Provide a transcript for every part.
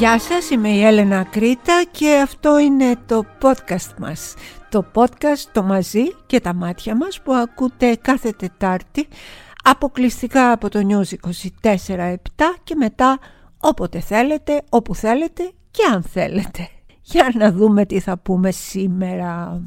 Γεια σας, είμαι η Έλενα Κρήτα και αυτό είναι το podcast μας. Το podcast το μαζί και τα μάτια μας που ακούτε κάθε Τετάρτη αποκλειστικά από το News 24-7 και μετά όποτε θέλετε, όπου θέλετε και αν θέλετε. Για να δούμε τι θα πούμε σήμερα.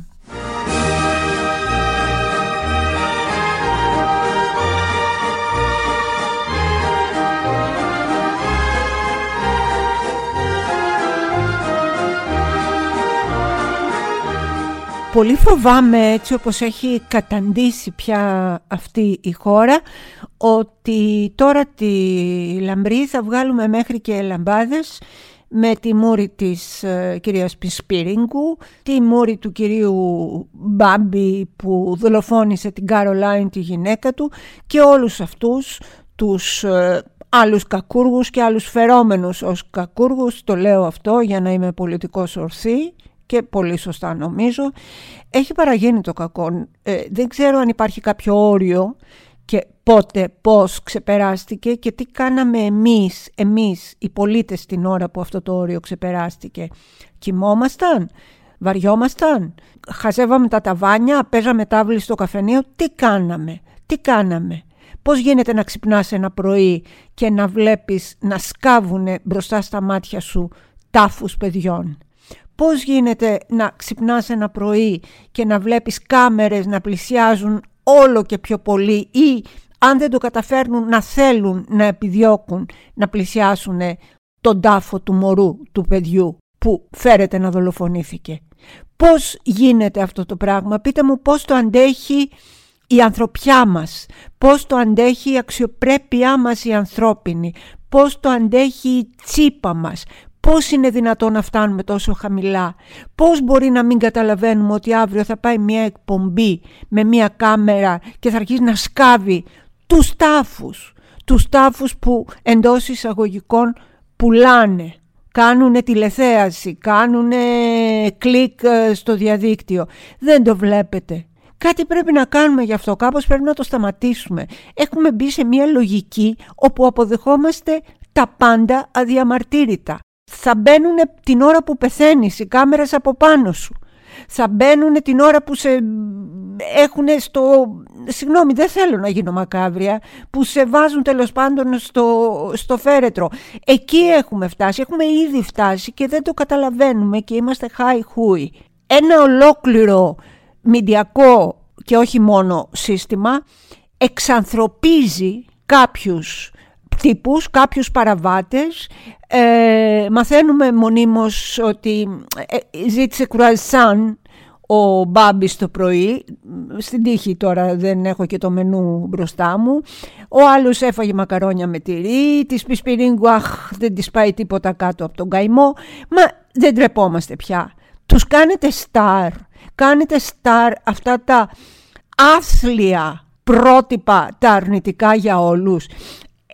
Πολύ φοβάμαι έτσι όπως έχει καταντήσει πια αυτή η χώρα ότι τώρα τη λαμπρή θα βγάλουμε μέχρι και λαμπάδες με τη μούρη της ε, κυρίας Πισπύριγκου, τη μούρη του κυρίου Μπάμπη που δολοφόνησε την Καρολάιν τη γυναίκα του και όλους αυτούς τους ε, άλλους κακούργους και άλλους φερόμενους ως κακούργους, το λέω αυτό για να είμαι πολιτικός ορθή και πολύ σωστά νομίζω, έχει παραγίνει το κακό. Ε, δεν ξέρω αν υπάρχει κάποιο όριο και πότε, πώς ξεπεράστηκε και τι κάναμε εμείς, εμείς οι πολίτες την ώρα που αυτό το όριο ξεπεράστηκε. Κοιμόμασταν, βαριόμασταν, χαζεύαμε τα ταβάνια, παίζαμε τάβλη στο καφενείο, τι κάναμε, τι κάναμε. Πώς γίνεται να ξυπνάς ένα πρωί και να βλέπεις να σκάβουνε μπροστά στα μάτια σου τάφους παιδιών; Πώς γίνεται να ξυπνάς ένα πρωί και να βλέπεις κάμερες να πλησιάζουν όλο και πιο πολύ ή αν δεν το καταφέρνουν να θέλουν να επιδιώκουν να πλησιάσουν τον τάφο του μωρού, του παιδιού που φέρεται να δολοφονήθηκε. Πώς γίνεται αυτό το πράγμα, πείτε μου πώς το αντέχει η ανθρωπιά μας, πώς το αντέχει η αξιοπρέπειά μας η ανθρώπινη, πώς το αντέχει η τσίπα μας, Πώς είναι δυνατόν να φτάνουμε τόσο χαμηλά; Πώς μπορεί να μην καταλαβαίνουμε ότι αύριο θα πάει μια εκπομπή με μια κάμερα και θα αρχίσει να σκάβει τους τάφους. Τους τάφους που εντός εισαγωγικών πουλάνε. Κάνουν τηλεθέαση, κάνουν κλικ ε, στο διαδίκτυο. Δεν το βλέπετε. Κάτι πρέπει να κάνουμε γι' αυτό, κάπως πρέπει να το σταματήσουμε. Έχουμε μπει σε μια λογική όπου αποδεχόμαστε τα πάντα αδιαμαρτύρητα θα μπαίνουν την ώρα που πεθαίνεις οι κάμερες από πάνω σου. Θα μπαίνουν την ώρα που σε έχουν στο... Συγγνώμη, δεν θέλω να γίνω μακάβρια. Που σε βάζουν τέλος πάντων στο, στο φέρετρο. Εκεί έχουμε φτάσει. Έχουμε ήδη φτάσει και δεν το καταλαβαίνουμε και είμαστε χάι χούι. Ένα ολόκληρο μηντιακό και όχι μόνο σύστημα εξανθρωπίζει κάποιους τύπους, κάποιους παραβάτες. Ε, μαθαίνουμε μονίμως ότι ε, ζήτησε κουραζάν ο Μπάμπης το πρωί, στην τύχη τώρα δεν έχω και το μενού μπροστά μου. Ο άλλος έφαγε μακαρόνια με τυρί, της Πισπυρίγκου αχ δεν της πάει τίποτα κάτω από τον καημό. Μα δεν τρεπόμαστε πια. Τους κάνετε στάρ, κάνετε στάρ αυτά τα άθλια πρότυπα τα αρνητικά για όλους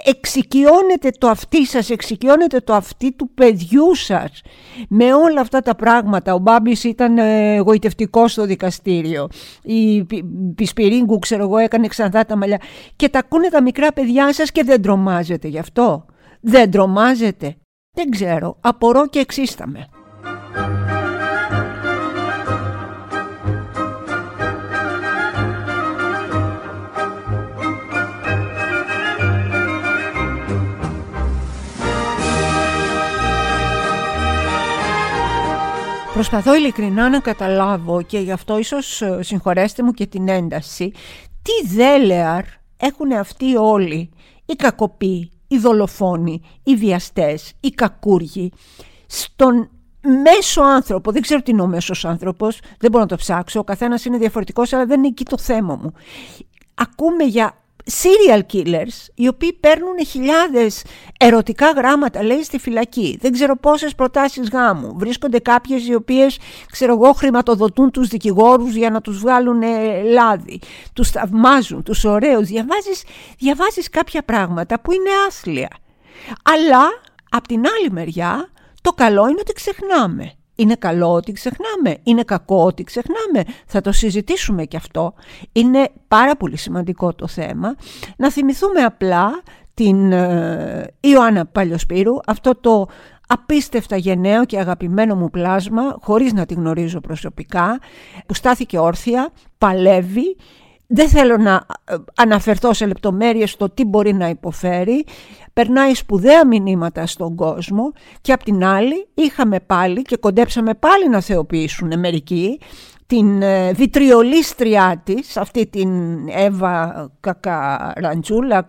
εξοικειώνετε το αυτί σας, εξοικειώνετε το αυτί του παιδιού σας με όλα αυτά τα πράγματα. Ο Μπάμπης ήταν ε, εγωιτευτικό στο δικαστήριο. Η Πισπυρίγκου, ξέρω εγώ, έκανε ξανθά τα μαλλιά. Και τα ακούνε τα μικρά παιδιά σας και δεν τρομάζετε γι' αυτό. Δεν τρομάζετε. Δεν ξέρω. Απορώ και εξίσταμε. Προσπαθώ ειλικρινά να καταλάβω και γι' αυτό ίσως ε, συγχωρέστε μου και την ένταση τι δέλεαρ έχουν αυτοί όλοι οι κακοποί, οι δολοφόνοι, οι βιαστές, οι κακούργοι στον μέσο άνθρωπο, δεν ξέρω τι είναι ο μέσος άνθρωπος, δεν μπορώ να το ψάξω, ο καθένας είναι διαφορετικός αλλά δεν είναι εκεί το θέμα μου. Ακούμε για serial killers οι οποίοι παίρνουν χιλιάδες ερωτικά γράμματα λέει στη φυλακή. Δεν ξέρω πόσες προτάσεις γάμου. Βρίσκονται κάποιες οι οποίες ξέρω εγώ χρηματοδοτούν τους δικηγόρους για να τους βγάλουν λάδι. Τους θαυμάζουν, τους ωραίους. Διαβάζεις, διαβάζεις κάποια πράγματα που είναι άθλια. Αλλά απ' την άλλη μεριά το καλό είναι ότι ξεχνάμε είναι καλό ότι ξεχνάμε, είναι κακό ότι ξεχνάμε. Θα το συζητήσουμε και αυτό. Είναι πάρα πολύ σημαντικό το θέμα. Να θυμηθούμε απλά την ε, Ιωάννα Παλιοσπύρου, αυτό το απίστευτα γενναίο και αγαπημένο μου πλάσμα, χωρίς να τη γνωρίζω προσωπικά, που στάθηκε όρθια, παλεύει, δεν θέλω να ε, αναφερθώ σε λεπτομέρειες στο τι μπορεί να υποφέρει, περνάει σπουδαία μηνύματα στον κόσμο και απ' την άλλη είχαμε πάλι και κοντέψαμε πάλι να θεοποιήσουν μερικοί την ε, βιτριολίστριά της, αυτή την Εύα Κακαραντζούλα,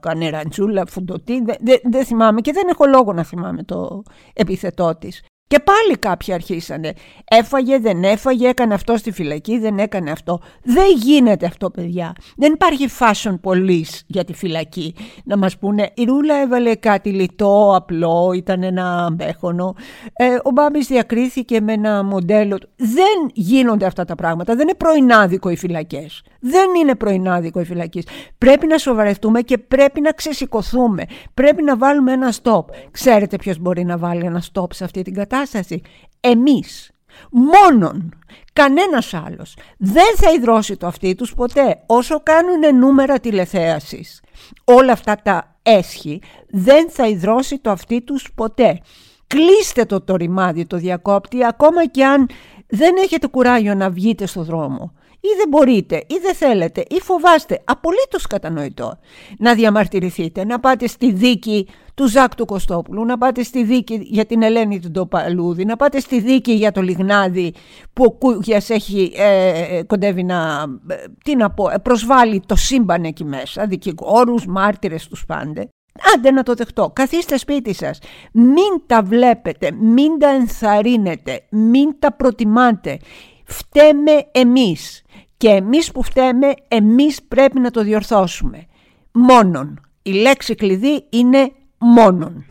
Κανεραντζούλα, Φουντοτή, δεν θυμάμαι και δεν έχω λόγο να θυμάμαι το επιθετό της. Και πάλι κάποιοι αρχίσανε. Έφαγε, δεν έφαγε, έκανε αυτό στη φυλακή, δεν έκανε αυτό. Δεν γίνεται αυτό, παιδιά. Δεν υπάρχει fashion police για τη φυλακή. Να μας πούνε, η Ρούλα έβαλε κάτι λιτό, απλό, ήταν ένα μπέχονο. Ε, ο Μπάμπης διακρίθηκε με ένα μοντέλο. Δεν γίνονται αυτά τα πράγματα. Δεν είναι πρωινάδικο οι φυλακές. Δεν είναι πρωινάδικο οι φυλακή. Πρέπει να σοβαρευτούμε και πρέπει να ξεσηκωθούμε. Πρέπει να βάλουμε ένα stop. Ξέρετε ποιος μπορεί να βάλει ένα stop σε αυτή την κατάσταση; Εμείς. Μόνον. Κανένας άλλος. Δεν θα ιδρώσει το αυτοί τους ποτέ. Όσο κάνουν νούμερα τηλεθέασης. Όλα αυτά τα έσχη δεν θα ιδρώσει το αυτοί τους ποτέ. Κλείστε το το ρημάδι το διακόπτη ακόμα και αν δεν έχετε κουράγιο να βγείτε στο δρόμο ή δεν μπορείτε ή δεν θέλετε ή φοβάστε, απολύτως κατανοητό, να διαμαρτυρηθείτε, να πάτε στη δίκη του Ζάκ του Κωστόπουλου, να πάτε στη δίκη για την Ελένη του Ντοπαλούδη, να πάτε στη δίκη για το Λιγνάδι που ο Κούγιας έχει, ε, κοντεύει να, ε, τι να πω, ε, προσβάλλει το σύμπαν εκεί μέσα, δικηγόρους, μάρτυρες, τους πάντε. Άντε να το δεχτώ. Καθίστε σπίτι σας. Μην τα βλέπετε, μην τα ενθαρρύνετε, μην τα προτιμάτε. Φταίμε εμείς. Και εμείς που φταίμε, εμείς πρέπει να το διορθώσουμε. Μόνον. Η λέξη κλειδί είναι μόνον.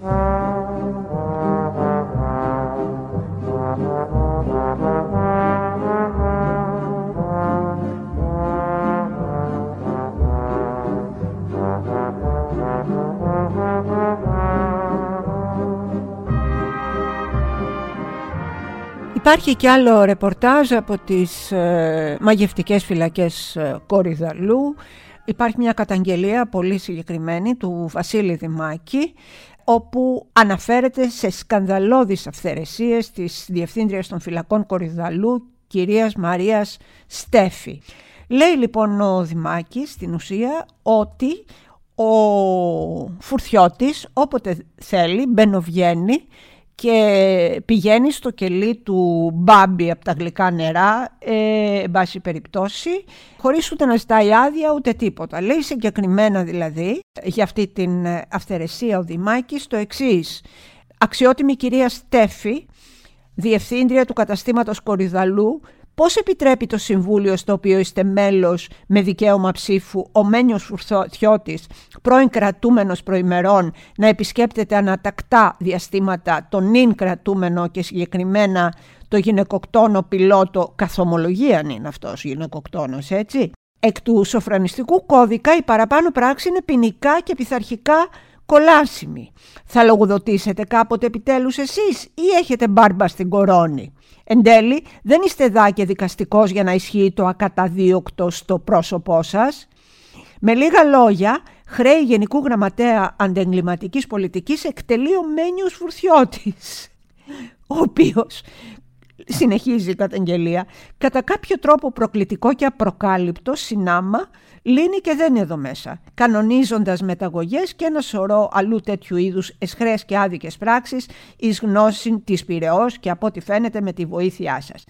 Υπάρχει και άλλο ρεπορτάζ από τις ε, μαγευτικές φυλακές ε, Κορυδαλού. Υπάρχει μια καταγγελία πολύ συγκεκριμένη του Βασίλη Δημάκη όπου αναφέρεται σε σκανδαλώδεις αυθαιρεσίες της Διευθύντριας των Φυλακών Κορυδαλού κυρίας Μαρίας Στέφη. Λέει λοιπόν ο Δημάκης στην ουσία ότι ο Φουρθιώτης όποτε θέλει μπαινοβγαίνει και πηγαίνει στο κελί του Μπάμπι από τα γλυκά νερά, ε, εν πάση περιπτώσει, χωρίς ούτε να ζητάει άδεια ούτε τίποτα. Λέει συγκεκριμένα δηλαδή για αυτή την αυθαιρεσία ο Δημάκης το εξής. Αξιότιμη κυρία Στέφη, διευθύντρια του καταστήματος Κορυδαλού, Πώς επιτρέπει το Συμβούλιο στο οποίο είστε μέλος με δικαίωμα ψήφου ο Μένιος Φουρθιώτης, πρώην κρατούμενος προημερών, να επισκέπτεται ανατακτά διαστήματα τον νυν κρατούμενο και συγκεκριμένα το γυναικοκτόνο πιλότο καθομολογία είναι αυτός γυναικοκτόνος έτσι; Εκ του σοφρανιστικού κώδικα η παραπάνω πράξη είναι ποινικά και πειθαρχικά κολάσιμη. Θα λογοδοτήσετε κάποτε επιτέλους εσείς ή έχετε μπάρμπα στην κορώνη; Εν τέλει, δεν είστε εδώ και δικαστικός για να ισχύει το ακαταδίωκτο στο πρόσωπό σας; Με λίγα λόγια, χρέη Γενικού Γραμματέα Αντεγκληματικής Πολιτικής εκτελεί ο Μένιος Φουρθιώτης, ο οποίος συνεχίζει η καταγγελία, κατά κάποιο τρόπο προκλητικό και απροκάλυπτο συνάμα λύνει και δεν είναι εδώ μέσα, κανονίζοντας μεταγωγές και ένα σωρό αλλού τέτοιου είδους εσχρές και άδικες πράξεις εις γνώση της πυρεός και από ό,τι φαίνεται με τη βοήθειά σας.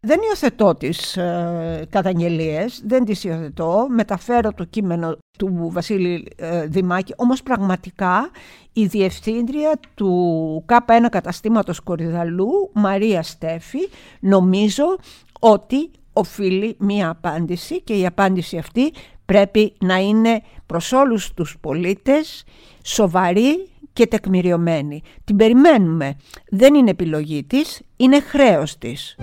Δεν υιοθετώ τις ε, καταγγελίες, δεν τις υιοθετώ, μεταφέρω το κείμενο του Βασίλη ε, Δημάκη, όμως πραγματικά η διευθύντρια του K1 καταστήματος Κορυδαλού, Μαρία Στέφη, νομίζω ότι οφείλει μία απάντηση και η απάντηση αυτή πρέπει να είναι προς όλους τους πολίτες σοβαρή και τεκμηριωμένη. Την περιμένουμε. Δεν είναι επιλογή της, είναι χρέος της.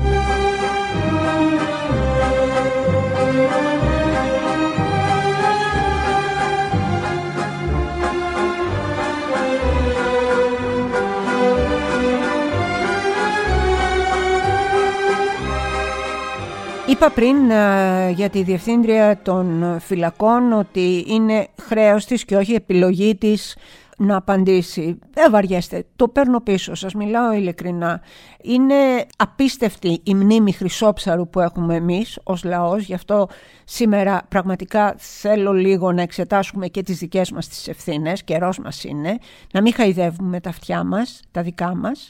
Είπα πριν ε, για τη Διευθύντρια των Φυλακών ότι είναι χρέος της και όχι επιλογή της να απαντήσει. Δεν βαριέστε, το παίρνω πίσω, σας μιλάω ειλικρινά. Είναι απίστευτη η μνήμη χρυσόψαρου που έχουμε εμείς ως λαός, γι' αυτό σήμερα πραγματικά θέλω λίγο να εξετάσουμε και τις δικές μας τις ευθύνες, καιρός μας είναι, να μην χαϊδεύουμε τα αυτιά μας, τα δικά μας.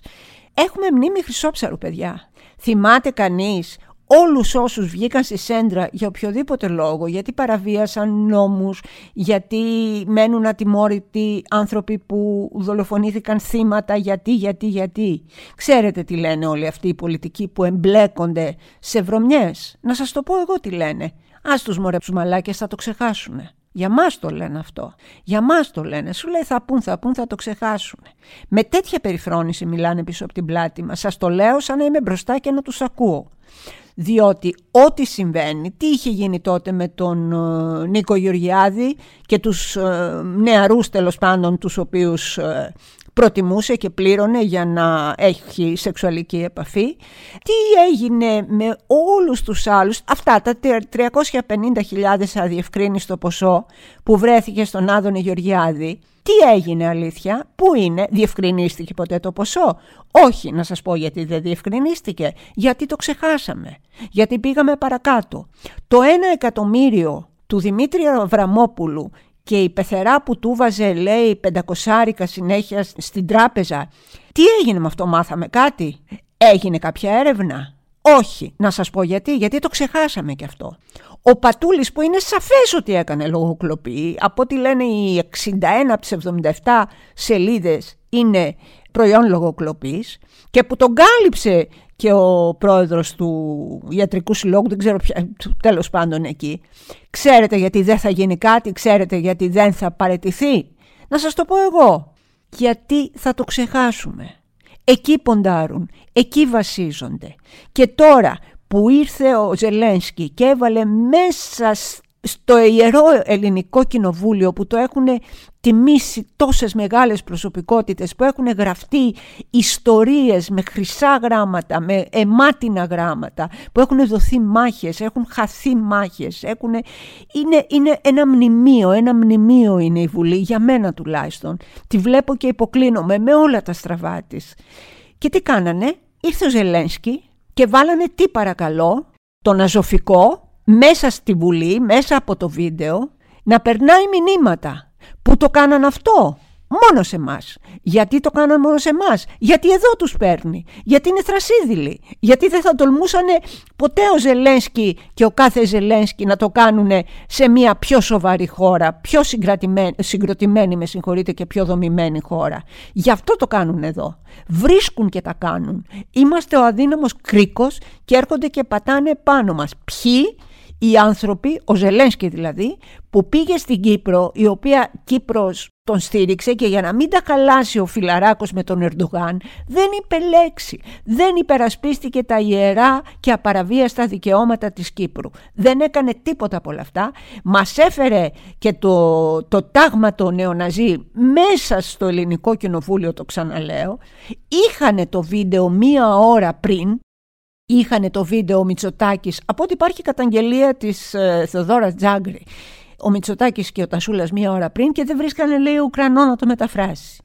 Έχουμε μνήμη χρυσόψαρου, παιδιά. Θυμάται κανείς όλους όσους βγήκαν στη σέντρα για οποιοδήποτε λόγο, γιατί παραβίασαν νόμους, γιατί μένουν ατιμόρυτοι άνθρωποι που δολοφονήθηκαν θύματα, γιατί, γιατί, γιατί. Ξέρετε τι λένε όλοι αυτοί οι πολιτικοί που εμπλέκονται σε βρωμιές. Να σας το πω εγώ τι λένε. Ας τους μωρέ μαλάκες θα το ξεχάσουνε. Για μας το λένε αυτό. Για μας το λένε. Σου λέει θα πούν, θα πούν, θα το ξεχάσουν. Με τέτοια περιφρόνηση μιλάνε πίσω από την πλάτη μας. Σας το λέω σαν να είμαι μπροστά και να τους ακούω διότι ό,τι συμβαίνει, τι είχε γίνει τότε με τον ε, Νίκο Γεωργιάδη και τους ε, νεαρούς τέλος πάντων τους οποίους ε, προτιμούσε και πλήρωνε για να έχει σεξουαλική επαφή. Τι έγινε με όλους τους άλλους, αυτά τα 350.000 αδιευκρίνηστο ποσό που βρέθηκε στον Άδωνη Γεωργιάδη, τι έγινε αλήθεια, πού είναι, διευκρινίστηκε ποτέ το ποσό; Όχι, να σας πω γιατί δεν διευκρινίστηκε, γιατί το ξεχάσαμε, γιατί πήγαμε παρακάτω. Το ένα εκατομμύριο του Δημήτρη Αβραμόπουλου και η πεθερά που του βάζε λέει πεντακοσάρικα συνέχεια στην τράπεζα. Τι έγινε με αυτό μάθαμε κάτι; Έγινε κάποια έρευνα; Όχι. Να σας πω γιατί. Γιατί το ξεχάσαμε κι αυτό. Ο Πατούλης που είναι σαφές ότι έκανε λογοκλοπή. Από ό,τι λένε οι 61 από τις 77 σελίδες είναι προϊόν λογοκλοπής και που τον κάλυψε και ο πρόεδρος του Ιατρικού Συλλόγου, δεν ξέρω ποια, τέλος πάντων εκεί. Ξέρετε γιατί δεν θα γίνει κάτι, ξέρετε γιατί δεν θα παρετηθεί. Να σας το πω εγώ. Γιατί θα το ξεχάσουμε. Εκεί ποντάρουν, εκεί βασίζονται. Και τώρα που ήρθε ο Ζελένσκι και έβαλε μέσα στο Ιερό Ελληνικό Κοινοβούλιο που το έχουν τιμήσει τόσες μεγάλες προσωπικότητες που έχουν γραφτεί ιστορίες με χρυσά γράμματα, με αιμάτινα γράμματα που έχουν δοθεί μάχες, έχουν χαθεί μάχες έχουν... είναι, είναι ένα μνημείο, ένα μνημείο είναι η Βουλή για μένα τουλάχιστον τη βλέπω και υποκλίνομαι με όλα τα στραβά της και τι κάνανε, ήρθε ο Ζελένσκι και βάλανε τι παρακαλώ, τον αζωφικό μέσα στη Βουλή, μέσα από το βίντεο, να περνάει μηνύματα. Πού το κάναν αυτό, μόνος σε εμάς. Γιατί το κάναν μόνος σε εμάς, Γιατί εδώ τους παίρνει, Γιατί είναι θρασίδηλοι, Γιατί δεν θα τολμούσαν ποτέ ο Ζελένσκι και ο κάθε Ζελένσκι να το κάνουν σε μια πιο σοβαρή χώρα, πιο συγκροτημένη, με συγχωρείτε, και πιο δομημένη χώρα. Γι' αυτό το κάνουν εδώ. Βρίσκουν και τα κάνουν. Είμαστε ο αδύναμος κρίκος και έρχονται και πατάνε πάνω μας. Ποιοι; Οι άνθρωποι, ο Ζελένσκι δηλαδή, που πήγε στην Κύπρο, η οποία Κύπρος τον στήριξε και για να μην τα χαλάσει ο Φιλαράκος με τον Ερντογάν, δεν είπε λέξη. Δεν υπερασπίστηκε τα ιερά και απαραβίαστα δικαιώματα της Κύπρου. Δεν έκανε τίποτα από όλα αυτά. Μας έφερε και το, το τάγμα το νεοναζί μέσα στο ελληνικό κοινοβούλιο, το ξαναλέω. Είχανε το βίντεο μία ώρα πριν είχαν το βίντεο ο Μητσοτάκης, από ό,τι υπάρχει καταγγελία της ε, Θεοδόρα Τζάγκρη, ο Μητσοτάκης και ο Τασούλας μία ώρα πριν και δεν βρίσκανε λέει Ουκρανό να το μεταφράσει.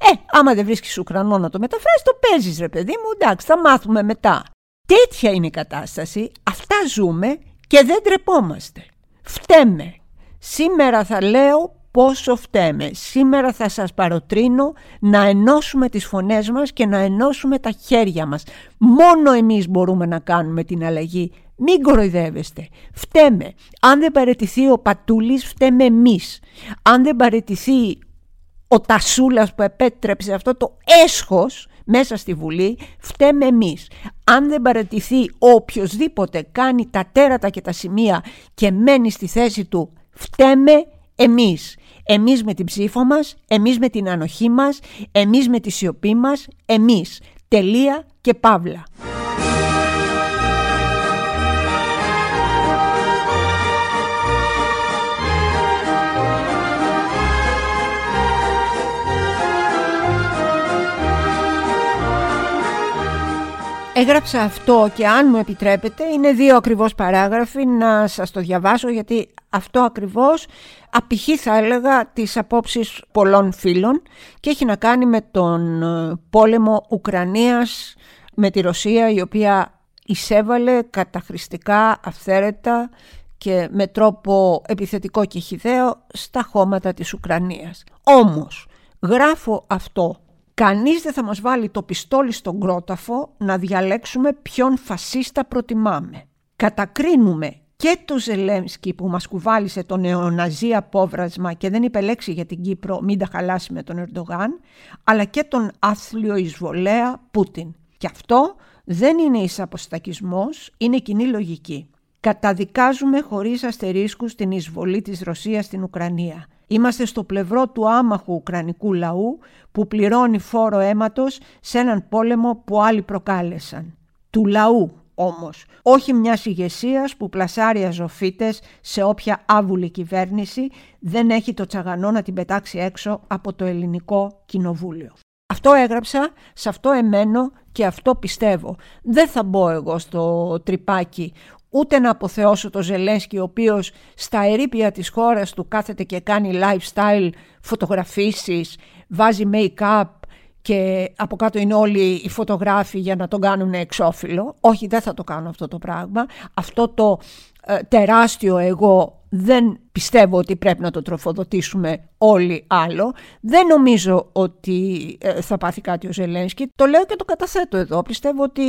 Ε, άμα δεν βρίσκεις Ουκρανό να το μεταφράσει, το παίζεις ρε παιδί μου, εντάξει, θα μάθουμε μετά. Τέτοια είναι η κατάσταση, αυτά ζούμε και δεν τρεπόμαστε. Φταίμε. Σήμερα θα λέω πόσο φταίμε. Σήμερα θα σας παροτρύνω να ενώσουμε τις φωνές μας και να ενώσουμε τα χέρια μας. Μόνο εμείς μπορούμε να κάνουμε την αλλαγή. Μην κοροϊδεύεστε. Φταίμε. Αν δεν παραιτηθεί ο Πατούλης, φταίμε εμείς. Αν δεν παραιτηθεί ο Τασούλας που επέτρεψε αυτό το έσχος μέσα στη Βουλή, φταίμε εμείς. Αν δεν παρατηθεί ο οποιοδήποτε κάνει τα τέρατα και τα σημεία και μένει στη θέση του, φταίμε εμείς. Εμείς με την ψήφο μας, εμείς με την ανοχή μας, εμείς με τη σιωπή μας, εμείς. Τελεία και παύλα. Έγραψα αυτό και αν μου επιτρέπετε είναι δύο ακριβώς παράγραφοι να σας το διαβάσω γιατί αυτό ακριβώς απηχεί θα έλεγα τις απόψεις πολλών φίλων και έχει να κάνει με τον ε, πόλεμο Ουκρανίας με τη Ρωσία η οποία εισέβαλε καταχρηστικά, αυθαίρετα και με τρόπο επιθετικό και χιδαίο στα χώματα της Ουκρανίας. Όμως γράφω αυτό Κανείς δεν θα μας βάλει το πιστόλι στον κρόταφο να διαλέξουμε ποιον φασίστα προτιμάμε. Κατακρίνουμε και το Ζελέμσκι που μας κουβάλισε το νεοναζί απόβρασμα και δεν είπε λέξη για την Κύπρο μην τα χαλάσει με τον Ερντογάν, αλλά και τον άθλιο εισβολέα Πούτιν. Και αυτό δεν είναι εισαποστακισμός, είναι κοινή λογική. Καταδικάζουμε χωρίς αστερίσκους την εισβολή της Ρωσίας στην Ουκρανία. Είμαστε στο πλευρό του άμαχου Ουκρανικού λαού που πληρώνει φόρο αίματος σε έναν πόλεμο που άλλοι προκάλεσαν. Του λαού όμως, όχι μιας ηγεσίας που πλασάρει αζωφίτες σε όποια άβουλη κυβέρνηση δεν έχει το τσαγανό να την πετάξει έξω από το ελληνικό κοινοβούλιο. Αυτό έγραψα, σε αυτό εμένω και αυτό πιστεύω. Δεν θα μπω εγώ στο τρυπάκι ούτε να αποθεώσω το Ζελένσκι ο οποίος στα ερήπια της χώρας του κάθεται και κάνει lifestyle φωτογραφίσεις, βάζει make-up και από κάτω είναι όλοι οι φωτογράφοι για να τον κάνουν εξώφυλλο. Όχι, δεν θα το κάνω αυτό το πράγμα. Αυτό το ε, τεράστιο εγώ δεν πιστεύω ότι πρέπει να το τροφοδοτήσουμε όλοι άλλο. Δεν νομίζω ότι ε, θα πάθει κάτι ο Ζελένσκι. Το λέω και το καταθέτω εδώ. Πιστεύω ότι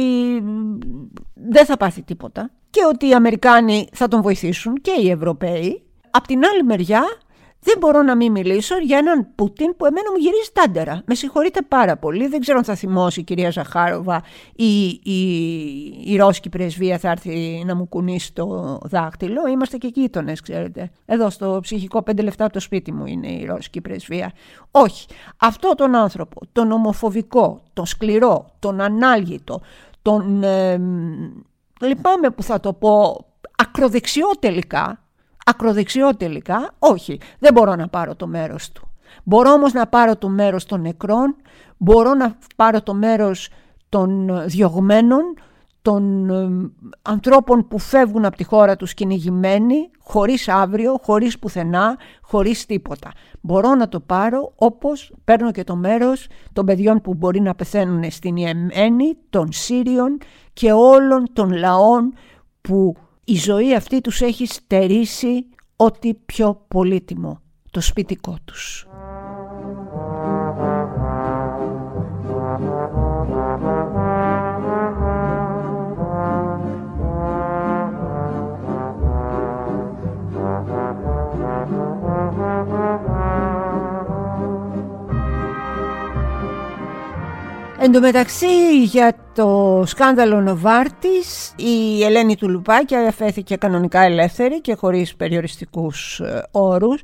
δεν θα πάθει τίποτα και ότι οι Αμερικάνοι θα τον βοηθήσουν και οι Ευρωπαίοι. Απ' την άλλη μεριά δεν μπορώ να μην μιλήσω για έναν Πούτιν που εμένα μου γυρίζει τάντερα. Με συγχωρείτε πάρα πολύ. Δεν ξέρω αν θα θυμώσει η κυρία Ζαχάροβα ή η, η, Ρώσικη πρεσβεία θα έρθει να μου κουνήσει το δάχτυλο. Είμαστε και γείτονες, ξέρετε. Εδώ στο ψυχικό πέντε λεφτά από το σπίτι μου είναι η Ρώσικη πρεσβεία. Όχι. Αυτό τον άνθρωπο, τον ομοφοβικό, τον σκληρό, τον ανάλγητο, τον... Ε, λυπάμαι που θα το πω ακροδεξιό τελικά, ακροδεξιό τελικά, όχι, δεν μπορώ να πάρω το μέρος του. Μπορώ όμως να πάρω το μέρος των νεκρών, μπορώ να πάρω το μέρος των διωγμένων, των ε, ανθρώπων που φεύγουν από τη χώρα τους κυνηγημένοι, χωρίς αύριο, χωρίς πουθενά, χωρίς τίποτα. Μπορώ να το πάρω όπως παίρνω και το μέρος των παιδιών που μπορεί να πεθαίνουν στην Ιεμένη, των Σύριων και όλων των λαών που η ζωή αυτή τους έχει στερήσει ό,τι πιο πολύτιμο, το σπιτικό τους. Εν τω μεταξύ για το σκάνδαλο Νοβάρτης η Ελένη του Λουπάκια αφέθηκε κανονικά ελεύθερη και χωρίς περιοριστικούς ε, όρους.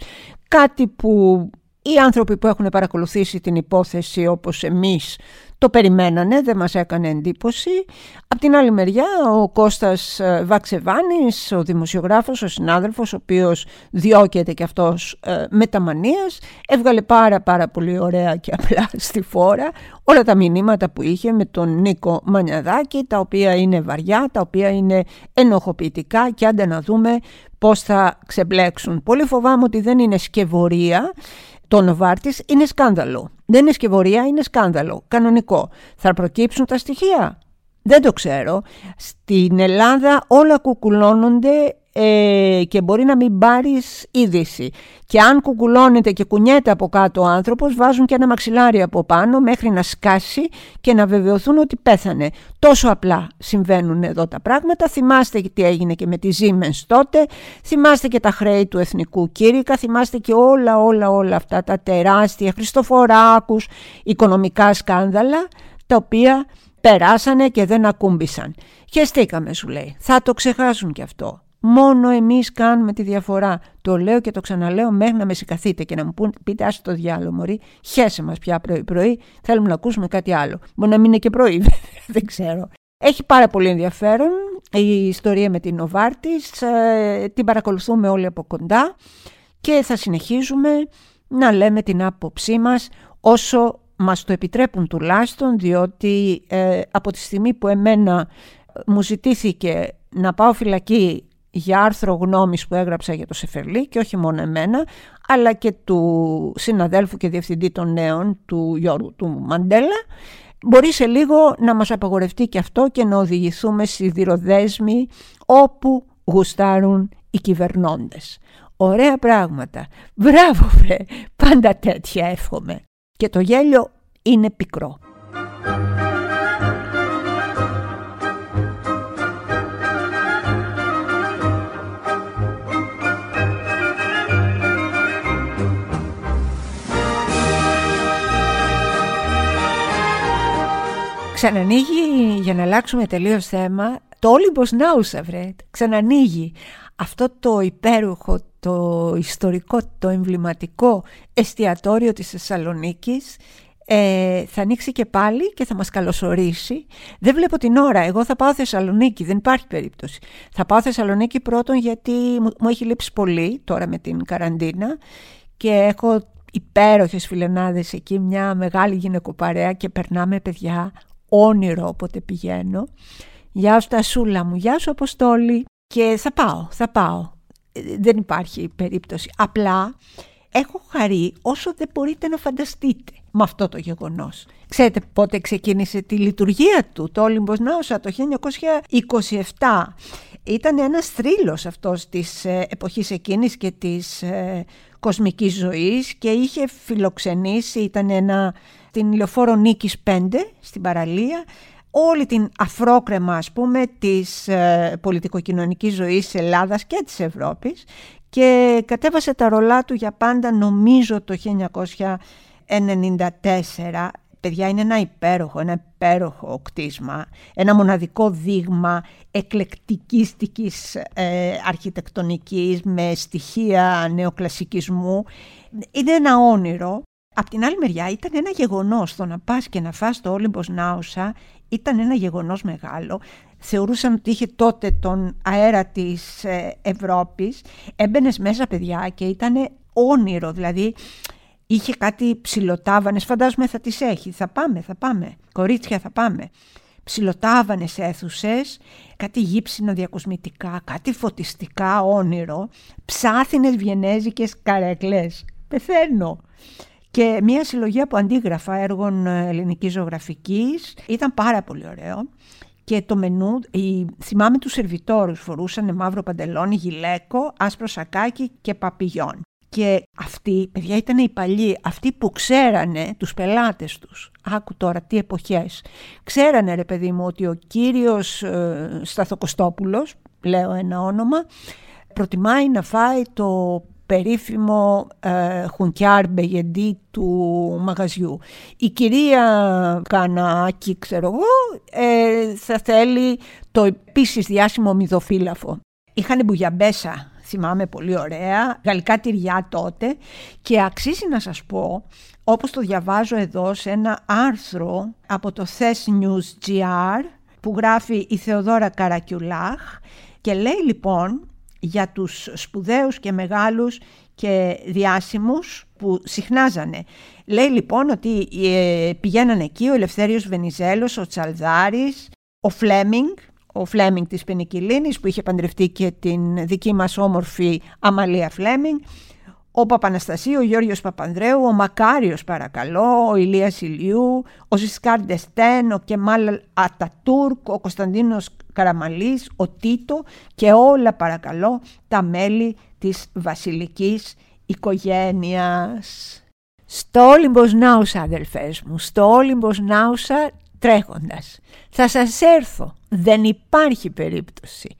Κάτι που οι άνθρωποι που έχουν παρακολουθήσει την υπόθεση όπως εμείς το περιμένανε, δεν μας έκανε εντύπωση. Απ' την άλλη μεριά ο Κώστας ε, Βαξεβάνης, ο δημοσιογράφος, ο συνάδελφος, ο οποίος διώκεται και αυτός ε, με τα μανίας, έβγαλε πάρα πάρα πολύ ωραία και απλά στη φόρα όλα τα μηνύματα που είχε με τον Νίκο Μανιαδάκη, τα οποία είναι βαριά, τα οποία είναι ενοχοποιητικά και άντε να δούμε πώς θα ξεμπλέξουν. Πολύ φοβάμαι ότι δεν είναι σκευωρία το Νοβάρτης είναι σκάνδαλο. Δεν είναι σκευωρία, είναι σκάνδαλο. Κανονικό. Θα προκύψουν τα στοιχεία; Δεν το ξέρω. Στην Ελλάδα όλα κουκουλώνονται ε, και μπορεί να μην πάρεις είδηση. Και αν κουκουλώνεται και κουνιέται από κάτω ο άνθρωπος βάζουν και ένα μαξιλάρι από πάνω μέχρι να σκάσει και να βεβαιωθούν ότι πέθανε. Τόσο απλά συμβαίνουν εδώ τα πράγματα. Θυμάστε τι έγινε και με τη Siemens τότε. Θυμάστε και τα χρέη του Εθνικού Κήρυκα. Θυμάστε και όλα όλα όλα αυτά τα τεράστια Χριστοφοράκους οικονομικά σκάνδαλα τα οποία περάσανε και δεν ακούμπησαν. Χεστήκαμε σου λέει. Θα το ξεχάσουν κι αυτό. Μόνο εμείς κάνουμε τη διαφορά. Το λέω και το ξαναλέω μέχρι να με σηκαθείτε και να μου πείτε άσε το διάλογο μωρή, χέσε μας πια πρωί πρωί, θέλουμε να ακούσουμε κάτι άλλο. Μπορεί να μην είναι και πρωί, δεν ξέρω. Έχει πάρα πολύ ενδιαφέρον η ιστορία με την Νοβάρτης, ε, την παρακολουθούμε όλοι από κοντά και θα συνεχίζουμε να λέμε την άποψή μας όσο μας το επιτρέπουν τουλάχιστον διότι ε, από τη στιγμή που εμένα μου ζητήθηκε να πάω φυλακή για άρθρο γνώμης που έγραψα για το Σεφερλί και όχι μόνο εμένα αλλά και του συναδέλφου και διευθυντή των νέων του Γιώργου του Μαντέλα μπορεί σε λίγο να μας απαγορευτεί και αυτό και να οδηγηθούμε σιδηροδέσμοι όπου γουστάρουν οι κυβερνώντες. Ωραία πράγματα. Μπράβο βρε, πάντα τέτοια εύχομαι. Και το γέλιο είναι πικρό. Ξανανοίγει, για να αλλάξουμε τελείως θέμα, το Όλυμπος Νάουσα βρε, ξανανοίγει. Αυτό το υπέροχο, το ιστορικό, το εμβληματικό εστιατόριο της Θεσσαλονίκης ε, θα ανοίξει και πάλι και θα μας καλωσορίσει. Δεν βλέπω την ώρα. Εγώ θα πάω Θεσσαλονίκη, δεν υπάρχει περίπτωση. Θα πάω Θεσσαλονίκη πρώτον γιατί μου έχει λείψει πολύ τώρα με την καραντίνα και έχω υπέροχες φιλενάδες εκεί, μια μεγάλη γυναικοπαρέα και περνάμε παιδιά όνειρο όποτε πηγαίνω. Γεια σου Τασούλα μου, γεια σου Αποστόλη και θα πάω, θα πάω. Ε, δεν υπάρχει περίπτωση. Απλά έχω χαρεί όσο δεν μπορείτε να φανταστείτε με αυτό το γεγονός. Ξέρετε πότε ξεκίνησε τη λειτουργία του το Όλυμπος Νάουσα το 1927. Ήταν ένας θρύλος αυτός της ε, εποχής εκείνης και της ε, κοσμικής ζωής και είχε φιλοξενήσει, ήταν ένα την λεωφόρο Νίκης 5 στην παραλία, όλη την αφρόκρεμα ας πούμε της ε, πολιτικοκοινωνικής ζωής της Ελλάδας και της Ευρώπης και κατέβασε τα ρολά του για πάντα νομίζω το 1994 παιδιά είναι ένα υπέροχο, ένα υπέροχο κτίσμα, ένα μοναδικό δείγμα εκλεκτικίστικης ε, αρχιτεκτονικής με στοιχεία νεοκλασικισμού. Είναι ένα όνειρο Απ' την άλλη μεριά ήταν ένα γεγονός το να πας και να φας το Όλυμπος Νάουσα ήταν ένα γεγονός μεγάλο. Θεωρούσαν ότι είχε τότε τον αέρα της ε, Ευρώπης. Έμπαινες μέσα παιδιά και ήταν όνειρο, δηλαδή είχε κάτι ψιλοτάβανες, φαντάζομαι θα τις έχει, θα πάμε, θα πάμε, κορίτσια θα πάμε. Ψιλοτάβανες αίθουσες, κάτι γύψινα διακοσμητικά, κάτι φωτιστικά όνειρο, ψάθινες βιενέζικες καρέκλες. Πεθαίνω και μια συλλογή από αντίγραφα έργων ε, ελληνικής ζωγραφικής. Ήταν πάρα πολύ ωραίο. Και το μενού, η, θυμάμαι τους σερβιτόρους φορούσαν μαύρο παντελόνι, γυλαίκο, άσπρο σακάκι και παπηγιόν. Και αυτοί, παιδιά, ήταν οι παλιοί, αυτοί που ξέρανε τους πελάτες τους. Άκου τώρα τι εποχές. Ξέρανε ρε παιδί μου ότι ο κύριος ε, Σταθοκοστόπουλος, λέω ένα όνομα, προτιμάει να φάει το περίφημο ε, χουνκιάρ μπεγεντή του μαγαζιού. Η κυρία Κανάκη, ξέρω εγώ, ε, θα θέλει το επίσης διάσημο μυδοφύλαφο. Είχαν μπουγιαμπέσα, θυμάμαι πολύ ωραία, γαλλικά τυριά τότε και αξίζει να σας πω, όπως το διαβάζω εδώ σε ένα άρθρο από το Thes News GR που γράφει η Θεοδόρα Καρακιουλάχ και λέει λοιπόν για τους σπουδαίους και μεγάλους και διάσημους που συχνάζανε. Λέει λοιπόν ότι ε, πηγαίνανε εκεί ο Ελευθέριος Βενιζέλος, ο Τσαλδάρης, ο Φλέμινγκ, ο Φλέμινγκ της Πενικυλίνης που είχε παντρευτεί και την δική μας όμορφη Αμαλία Φλέμινγκ, ο Παπαναστασίου, ο Γιώργος Παπανδρέου, ο Μακάριος παρακαλώ, ο Ηλίας Ηλιού, ο Ζισκάρ Ντεστέν, ο Κεμάλ Ατατούρκ, ο Κωνσταντίνος Καραμαλής, ο Τίτο και όλα παρακαλώ τα μέλη της βασιλικής οικογένειας. Στο Όλυμπος Νάουσα αδελφές μου, στο Όλυμπος Νάουσα τρέχοντας. Θα σας έρθω, δεν υπάρχει περίπτωση.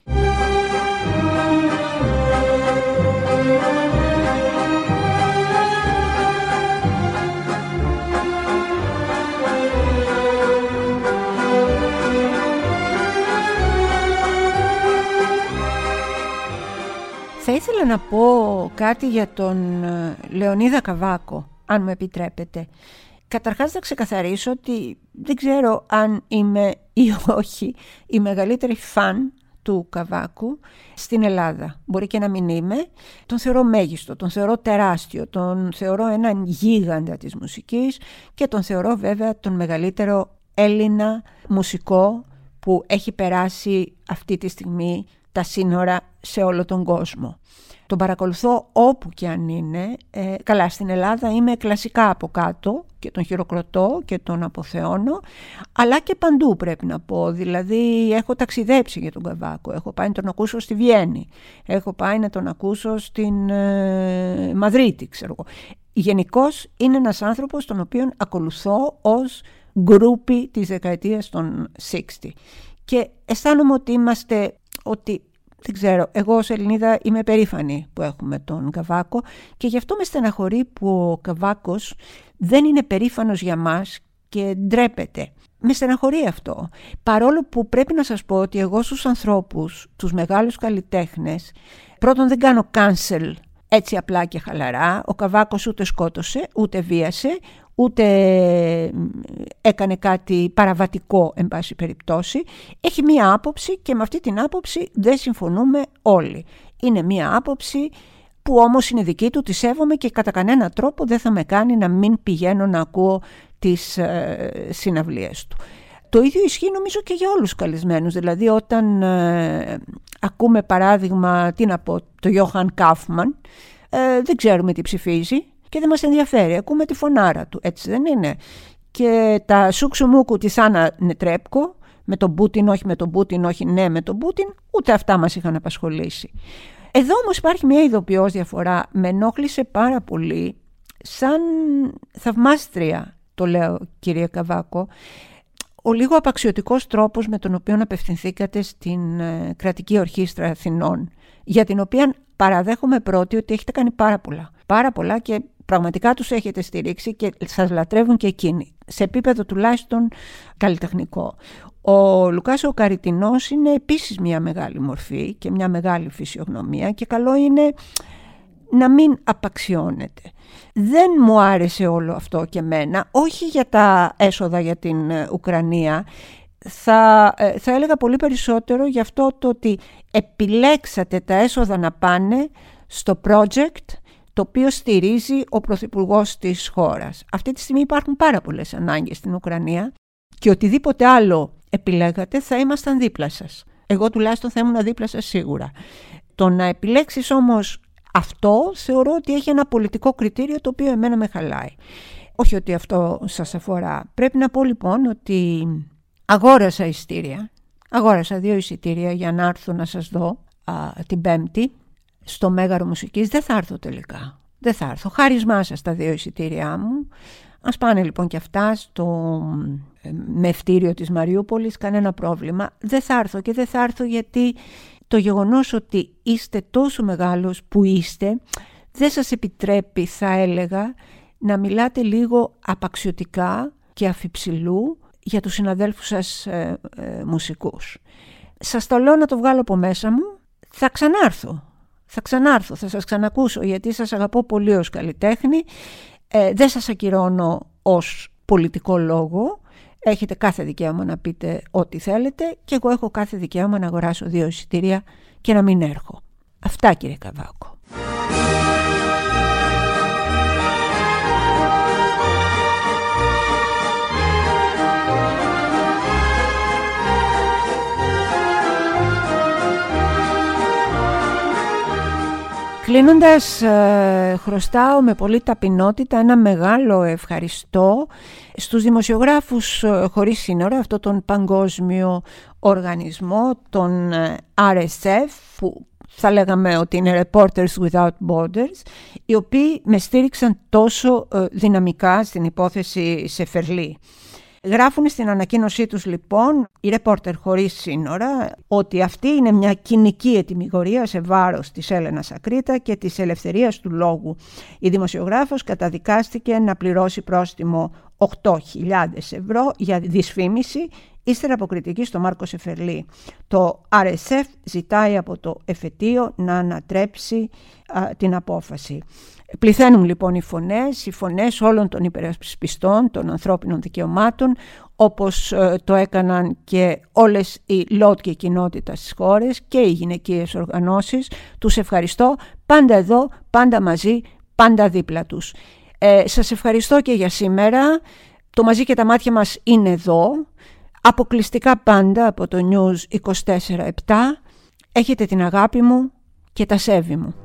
Ήθελα να πω κάτι για τον ε, Λεωνίδα Καβάκο, αν μου επιτρέπετε. Καταρχάς θα ξεκαθαρίσω ότι δεν ξέρω αν είμαι ή όχι η μεγαλύτερη φαν του Καβάκου στην Ελλάδα. Μπορεί και να μην είμαι. Τον θεωρώ μέγιστο, τον θεωρώ τεράστιο, τον θεωρώ έναν γίγαντα της μουσικής και τον θεωρώ βέβαια τον μεγαλύτερο Έλληνα μουσικό που έχει περάσει αυτή τη στιγμή τα σύνορα σε όλο τον κόσμο. Τον παρακολουθώ όπου και αν είναι. Ε, καλά, στην Ελλάδα είμαι κλασικά από κάτω και τον χειροκροτώ και τον αποθεώνω, αλλά και παντού πρέπει να πω. Δηλαδή έχω ταξιδέψει για τον Καβάκο, έχω πάει να τον ακούσω στη Βιέννη, έχω πάει να τον ακούσω στην ε, Μαδρίτη, ξέρω εγώ. Γενικώς είναι ένας άνθρωπος τον οποίο ακολουθώ ως γκρούπι της δεκαετίας των 60. Και αισθάνομαι ότι είμαστε, ότι δεν ξέρω, εγώ ως Ελληνίδα είμαι περήφανη που έχουμε τον Καβάκο και γι' αυτό με στεναχωρεί που ο Καβάκος δεν είναι περήφανος για μας και ντρέπεται. Με στεναχωρεί αυτό. Παρόλο που πρέπει να σας πω ότι εγώ στους ανθρώπους, τους μεγάλους καλλιτέχνες, πρώτον δεν κάνω cancel έτσι απλά και χαλαρά. Ο Καβάκος ούτε σκότωσε, ούτε βίασε, ούτε έκανε κάτι παραβατικό εν πάση περιπτώσει. Έχει μία άποψη και με αυτή την άποψη δεν συμφωνούμε όλοι. Είναι μία άποψη που όμως είναι δική του, τη σέβομαι και κατά κανένα τρόπο δεν θα με κάνει να μην πηγαίνω να ακούω τις ε, συναυλίες του. Το ίδιο ισχύει νομίζω και για όλους τους καλεσμένους. Δηλαδή όταν ε, ακούμε παράδειγμα, τι να πω, το Johann Kaufmann, ε, δεν ξέρουμε τι ψηφίζει και δεν μας ενδιαφέρει. Ακούμε τη φωνάρα του, έτσι δεν είναι; Και τα σούξουμούκου της Άννα Νετρέπκο, με τον Πούτιν, όχι με τον Πούτιν, όχι ναι με τον Πούτιν, ούτε αυτά μας είχαν απασχολήσει. Εδώ όμως υπάρχει μια ειδοποιώς διαφορά. Με ενόχλησε πάρα πολύ, σαν θαυμάστρια, το λέω κύριε Καβάκο, ο λίγο απαξιωτικός τρόπος με τον οποίο απευθυνθήκατε στην ε, Κρατική Ορχήστρα Αθηνών, για την οποία παραδέχομαι πρώτη ότι έχετε κάνει πάρα πολλά. Πάρα πολλά και πραγματικά τους έχετε στηρίξει και σας λατρεύουν και εκείνοι, σε επίπεδο τουλάχιστον καλλιτεχνικό. Ο Λουκάς ο Καριτινός είναι επίσης μια μεγάλη μορφή και μια μεγάλη φυσιογνωμία και καλό είναι να μην απαξιώνεται. Δεν μου άρεσε όλο αυτό και μένα, όχι για τα έσοδα για την ε, Ουκρανία, θα, ε, θα έλεγα πολύ περισσότερο για αυτό το ότι επιλέξατε τα έσοδα να πάνε στο project το οποίο στηρίζει ο Πρωθυπουργός της χώρας. Αυτή τη στιγμή υπάρχουν πάρα πολλές ανάγκες στην Ουκρανία και οτιδήποτε άλλο επιλέγατε θα ήμασταν δίπλα σας. Εγώ τουλάχιστον θα ήμουν δίπλα σας σίγουρα. Το να επιλέξεις όμως αυτό θεωρώ ότι έχει ένα πολιτικό κριτήριο το οποίο εμένα με χαλάει. Όχι ότι αυτό σας αφορά. Πρέπει να πω λοιπόν ότι αγόρασα εισιτήρια. Αγόρασα δύο εισιτήρια για να έρθω να σας δω την Πέμπτη στο Μέγαρο Μουσικής. Δεν θα έρθω τελικά. Δεν θα έρθω. Χάρισμά σας τα δύο εισιτήριά μου. Ας πάνε λοιπόν και αυτά στο ε, μευτήριο της Μαριούπολης, κανένα πρόβλημα. Δεν θα έρθω και δεν θα έρθω γιατί το γεγονός ότι είστε τόσο μεγάλος που είστε δεν σας επιτρέπει θα έλεγα να μιλάτε λίγο απαξιωτικά και αφιψηλού για τους συναδέλφους σας ε, ε, μουσικούς. Σας το λέω να το βγάλω από μέσα μου, θα ξανάρθω. Θα ξανάρθω, θα σας ξανακούσω γιατί σας αγαπώ πολύ ως καλλιτέχνη. Ε, δεν σας ακυρώνω ως πολιτικό λόγο. Έχετε κάθε δικαίωμα να πείτε ό,τι θέλετε και εγώ έχω κάθε δικαίωμα να αγοράσω δύο εισιτήρια και να μην έρχω. Αυτά κύριε Καβάκο. Κλείνοντας, ε, χρωστάω με πολύ ταπεινότητα ένα μεγάλο ευχαριστώ στους δημοσιογράφους ε, χωρίς σύνορα, αυτό τον παγκόσμιο οργανισμό, τον ε, RSF, που θα λέγαμε ότι είναι Reporters Without Borders, οι οποίοι με στήριξαν τόσο δυναμικά στην υπόθεση Σεφερλή. Γράφουν στην ανακοίνωσή τους λοιπόν οι ρεπόρτερ χωρίς σύνορα ότι αυτή είναι μια κοινική ετοιμιγορία σε βάρος της Έλενας Ακρίτα και της ελευθερίας του λόγου. Η δημοσιογράφος καταδικάστηκε να πληρώσει πρόστιμο 8.000 ευρώ για δυσφήμιση ύστερα από κριτική στο Μάρκο Σεφερλή. Το RSF ζητάει από το εφετείο να ανατρέψει την απόφαση. Πληθαίνουν λοιπόν οι φωνές, οι φωνές όλων των υπερασπιστών των ανθρώπινων δικαιωμάτων, όπως ε, το έκαναν και όλες οι ΛΟΤ και κοινότητα στις χώρες και οι γυναικείες οργανώσεις. Τους ευχαριστώ πάντα εδώ, πάντα μαζί, πάντα δίπλα τους. Ε, σας ευχαριστώ και για σήμερα. Το μαζί και τα μάτια μας είναι εδώ. Αποκλειστικά πάντα από το News 24-7. Έχετε την αγάπη μου και τα σέβη μου.